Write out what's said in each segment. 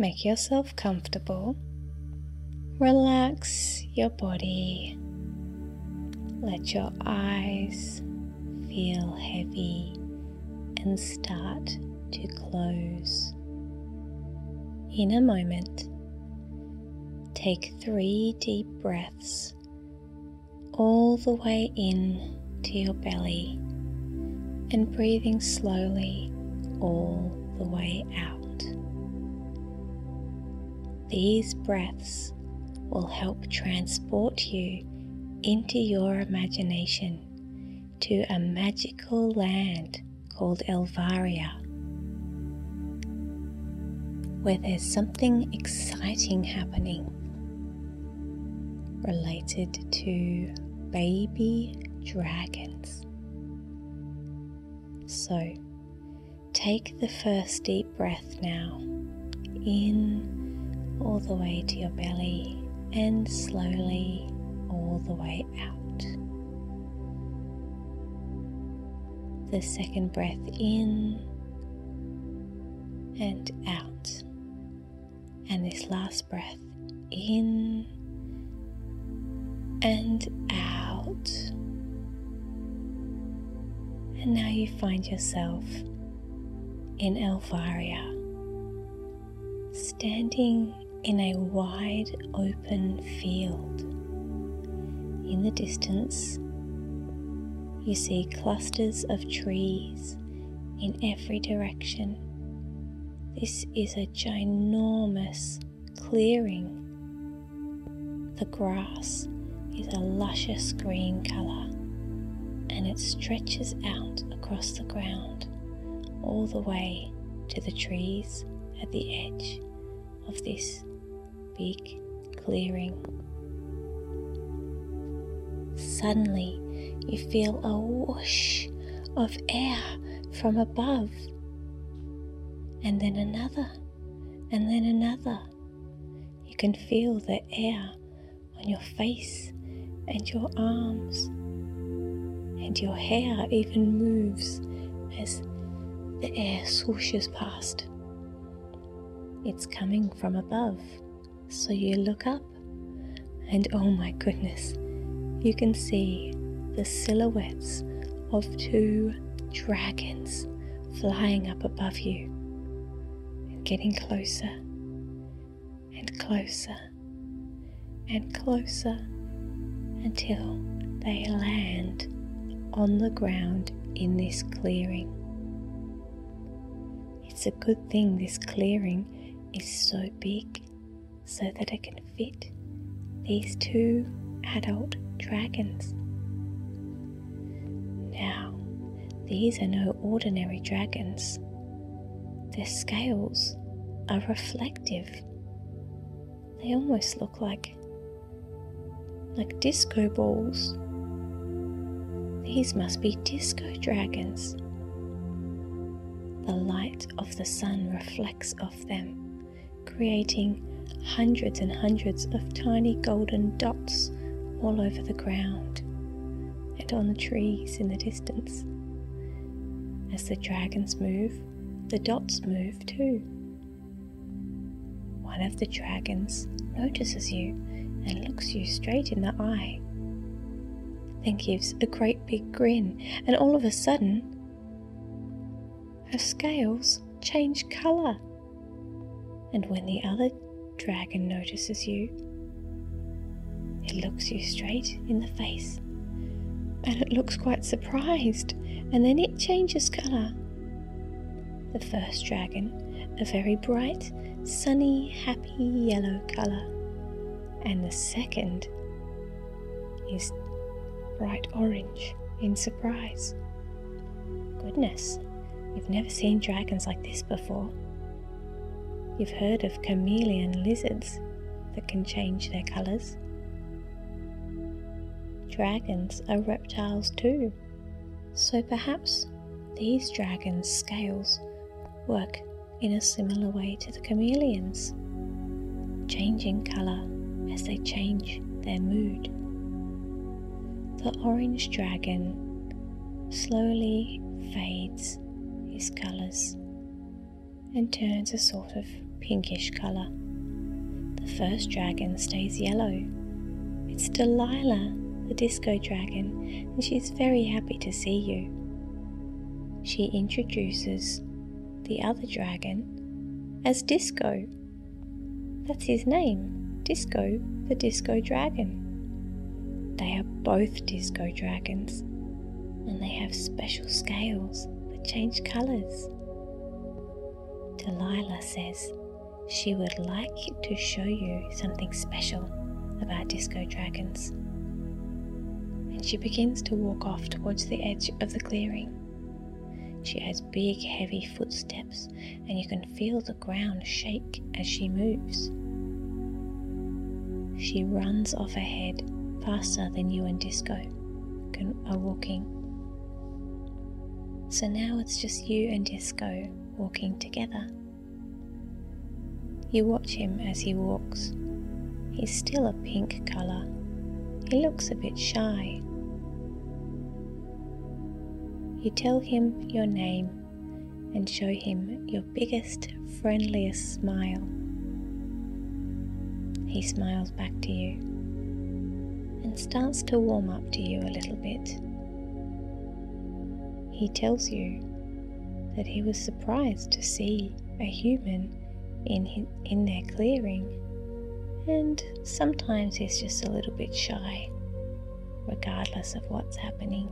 Make yourself comfortable. Relax your body. Let your eyes feel heavy and start to close. In a moment, take three deep breaths all the way in to your belly and breathing slowly all the way out. These breaths will help transport you into your imagination to a magical land called Elvaria, where there's something exciting happening related to baby dragons. So, take the first deep breath now in all the way to your belly and slowly all the way out. The second breath in and out. And this last breath in and out. And now you find yourself in Elvaria, standing in a wide open field. In the distance, you see clusters of trees in every direction. This is a ginormous clearing. The grass is a luscious green colour and it stretches out across the ground all the way to the trees at the edge of this clearing. Suddenly, you feel a whoosh of air from above, and then another, and then another. You can feel the air on your face and your arms, and your hair even moves as the air swooshes past. It's coming from above, so you look up, and oh my goodness, you can see the silhouettes of two dragons flying up above you and getting closer and closer and closer until they land on the ground in this clearing. It's a good thing this clearing is so big so that it can fit these two adult dragons. Now, these are no ordinary dragons. Their scales are reflective. They almost look like like disco balls. These must be disco dragons. The light of the sun reflects off them, creating hundreds and hundreds of tiny golden dots all over the ground and on the trees in the distance. As the dragons move, the dots move too. One of the dragons notices you and looks you straight in the eye, then gives a great big grin, and all of a sudden, her scales change colour. And when the other dragon notices you, it looks you straight in the face and it looks quite surprised, and then it changes colour. The first dragon, a very bright, sunny, happy yellow colour, and the second is bright orange in surprise. Goodness, you've never seen dragons like this before. You've heard of chameleon lizards that can change their colours. Dragons are reptiles too, so perhaps these dragons' scales work in a similar way to the chameleons, changing colour as they change their mood. The orange dragon slowly fades his colours and turns a sort of pinkish colour. The first dragon stays yellow. It's Delilah, the disco dragon, and she's very happy to see you. She introduces the other dragon as Disco. That's his name, Disco, the disco dragon. They are both disco dragons, and they have special scales that change colours. Delilah says she would like to show you something special about disco dragons. And she begins to walk off towards the edge of the clearing. She has big, heavy footsteps, and you can feel the ground shake as she moves. She runs off ahead faster than you and Disco are walking. So now it's just you and Disco walking together. You watch him as he walks. He's still a pink colour. He looks a bit shy. You tell him your name and show him your biggest, friendliest smile. He smiles back to you and starts to warm up to you a little bit. He tells you that he was surprised to see a human in, in their clearing, and sometimes he's just a little bit shy, regardless of what's happening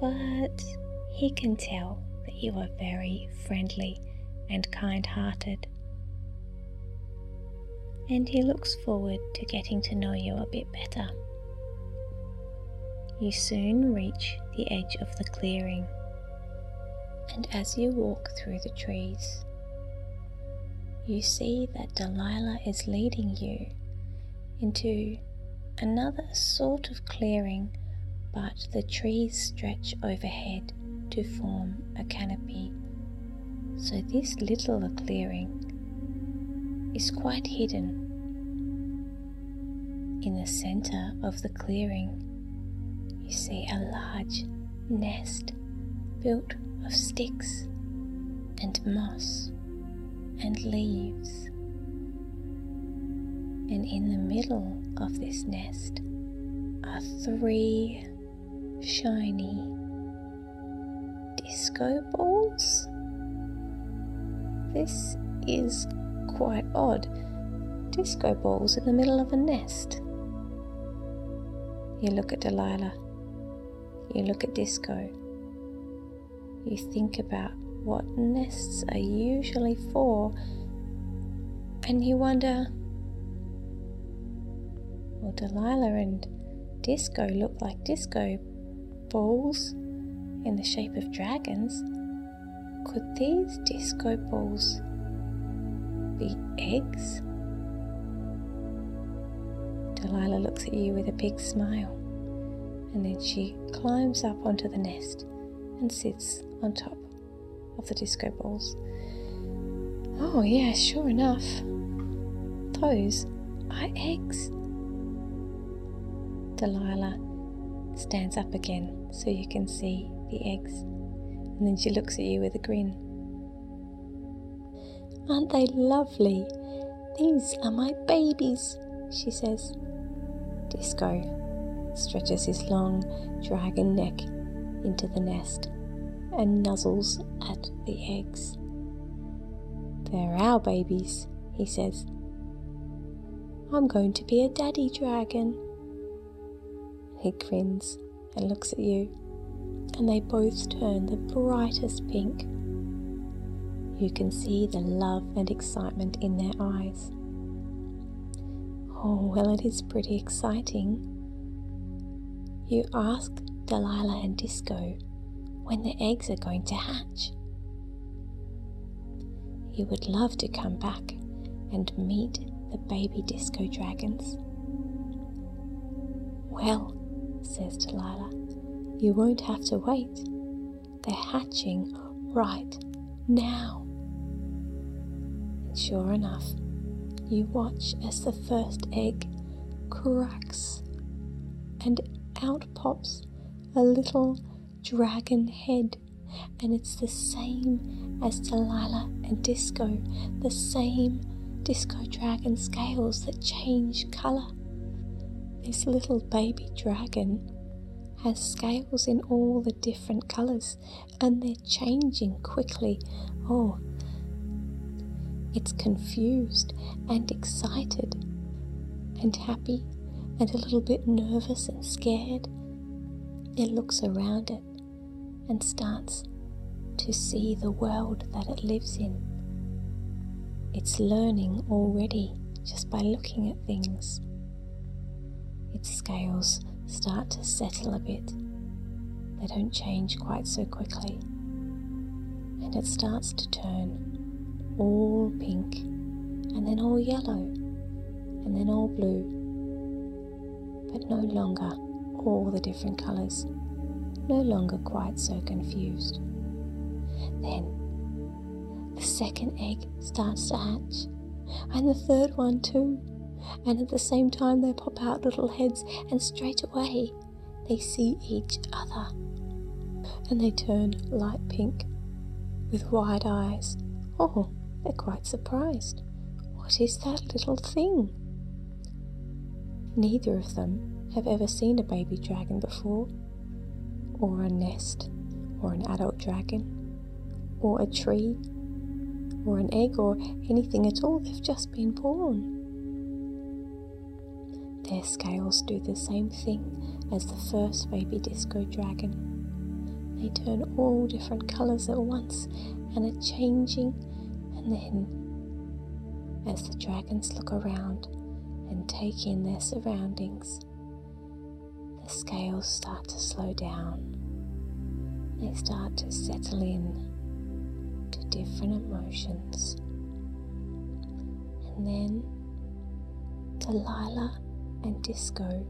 but he can tell that you are very friendly and kind hearted. And he looks forward to getting to know you a bit better. You soon reach the edge of the clearing, and as you walk through the trees, you see that Delilah is leading you into another sort of clearing but the trees stretch overhead to form a canopy. So this little clearing is quite hidden. In the center of the clearing, you see a large nest built of sticks and moss and leaves. And in the middle of this nest are three shiny disco balls. This is quite odd. Disco balls in the middle of a nest. You look at Delilah. You look at Disco. You think about what nests are usually for, and you wonder well, Delilah and Disco look like disco balls in the shape of dragons. Could these disco balls be eggs? Delilah looks at you with a big smile and then she climbs up onto the nest and sits on top of the disco balls. Oh, yeah, sure enough. Those are eggs. Delilah stands up again so you can see the eggs, and then she looks at you with a grin. Aren't they lovely? These are my babies, she says. Disco stretches his long dragon neck into the nest and nuzzles at the eggs. They're our babies, he says. I'm going to be a daddy dragon. He grins and looks at you, and they both turn the brightest pink. You can see the love and excitement in their eyes. Oh, well, it is pretty exciting. You ask Delilah and Disco when the eggs are going to hatch. You would love to come back and meet the baby disco dragons. Well, says Delilah. You won't have to wait. They're hatching right now. And sure enough, you watch as the first egg cracks and out pops a little dragon head, and it's the same as Delilah and Disco, the same disco dragon scales that change colour. This little baby dragon has scales in all the different colours and they're changing quickly. Oh, it's confused and excited and happy and a little bit nervous and scared. It looks around it and starts to see the world that it lives in. It's learning already just by looking at things. Its scales start to settle a bit. They don't change quite so quickly. And it starts to turn all pink, and then all yellow, and then all blue. But no longer all the different colours, no longer quite so confused. Then the second egg starts to hatch, and the third one too and at the same time they pop out little heads, and straight away they see each other. And they turn light pink with wide eyes. Oh, they're quite surprised. What is that little thing? Neither of them have ever seen a baby dragon before, or a nest, or an adult dragon, or a tree, or an egg, or anything at all. They've just been born. Their scales do the same thing as the first baby disco dragon. They turn all different colours at once and are changing, and then, as the dragons look around and take in their surroundings, scales start to slow down. They start to settle in to different emotions. And then Delilah and Disco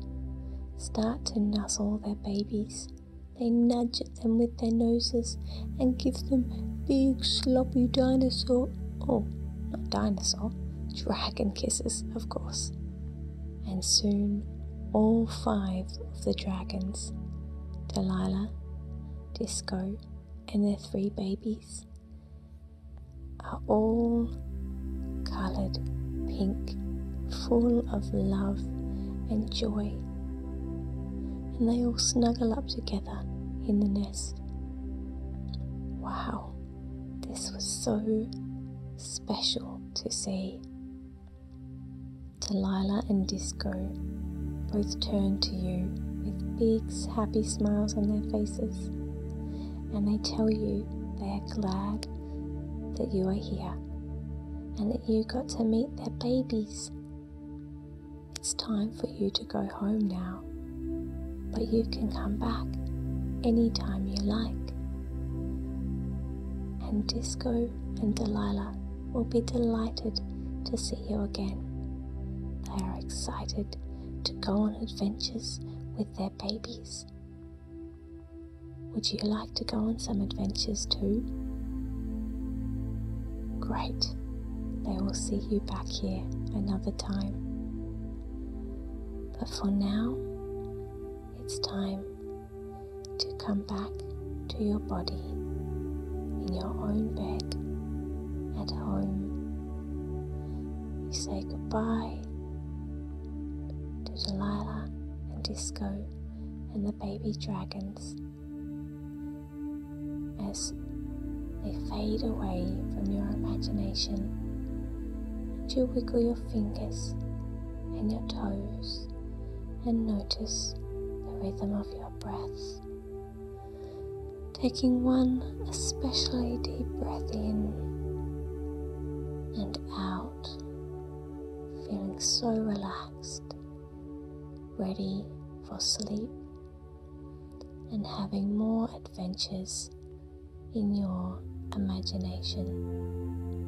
start to nuzzle their babies. They nudge at them with their noses and give them big sloppy dinosaur, oh, not dinosaur, dragon kisses, of course. And soon all five of the dragons, Delilah, Disco, and their three babies, are all coloured pink, full of love and joy, and they all snuggle up together in the nest. Wow, this was so special to see. Delilah and Disco both turn to you with big happy smiles on their faces, and they tell you they are glad that you are here and that you got to meet their babies it's time for you to go home now, but you can come back anytime you like. And Disco and Delilah will be delighted to see you again. They are excited to go on adventures with their babies. Would you like to go on some adventures too? Great. They will see you back here another time. But for now, it's time to come back to your body in your own bed at home. You say goodbye Disco and the baby dragons as they fade away from your imagination. And you wiggle your fingers and your toes and notice the rhythm of your breath. Taking one especially deep breath in and out, feeling so relaxed, ready for sleep, and having more adventures in your imagination.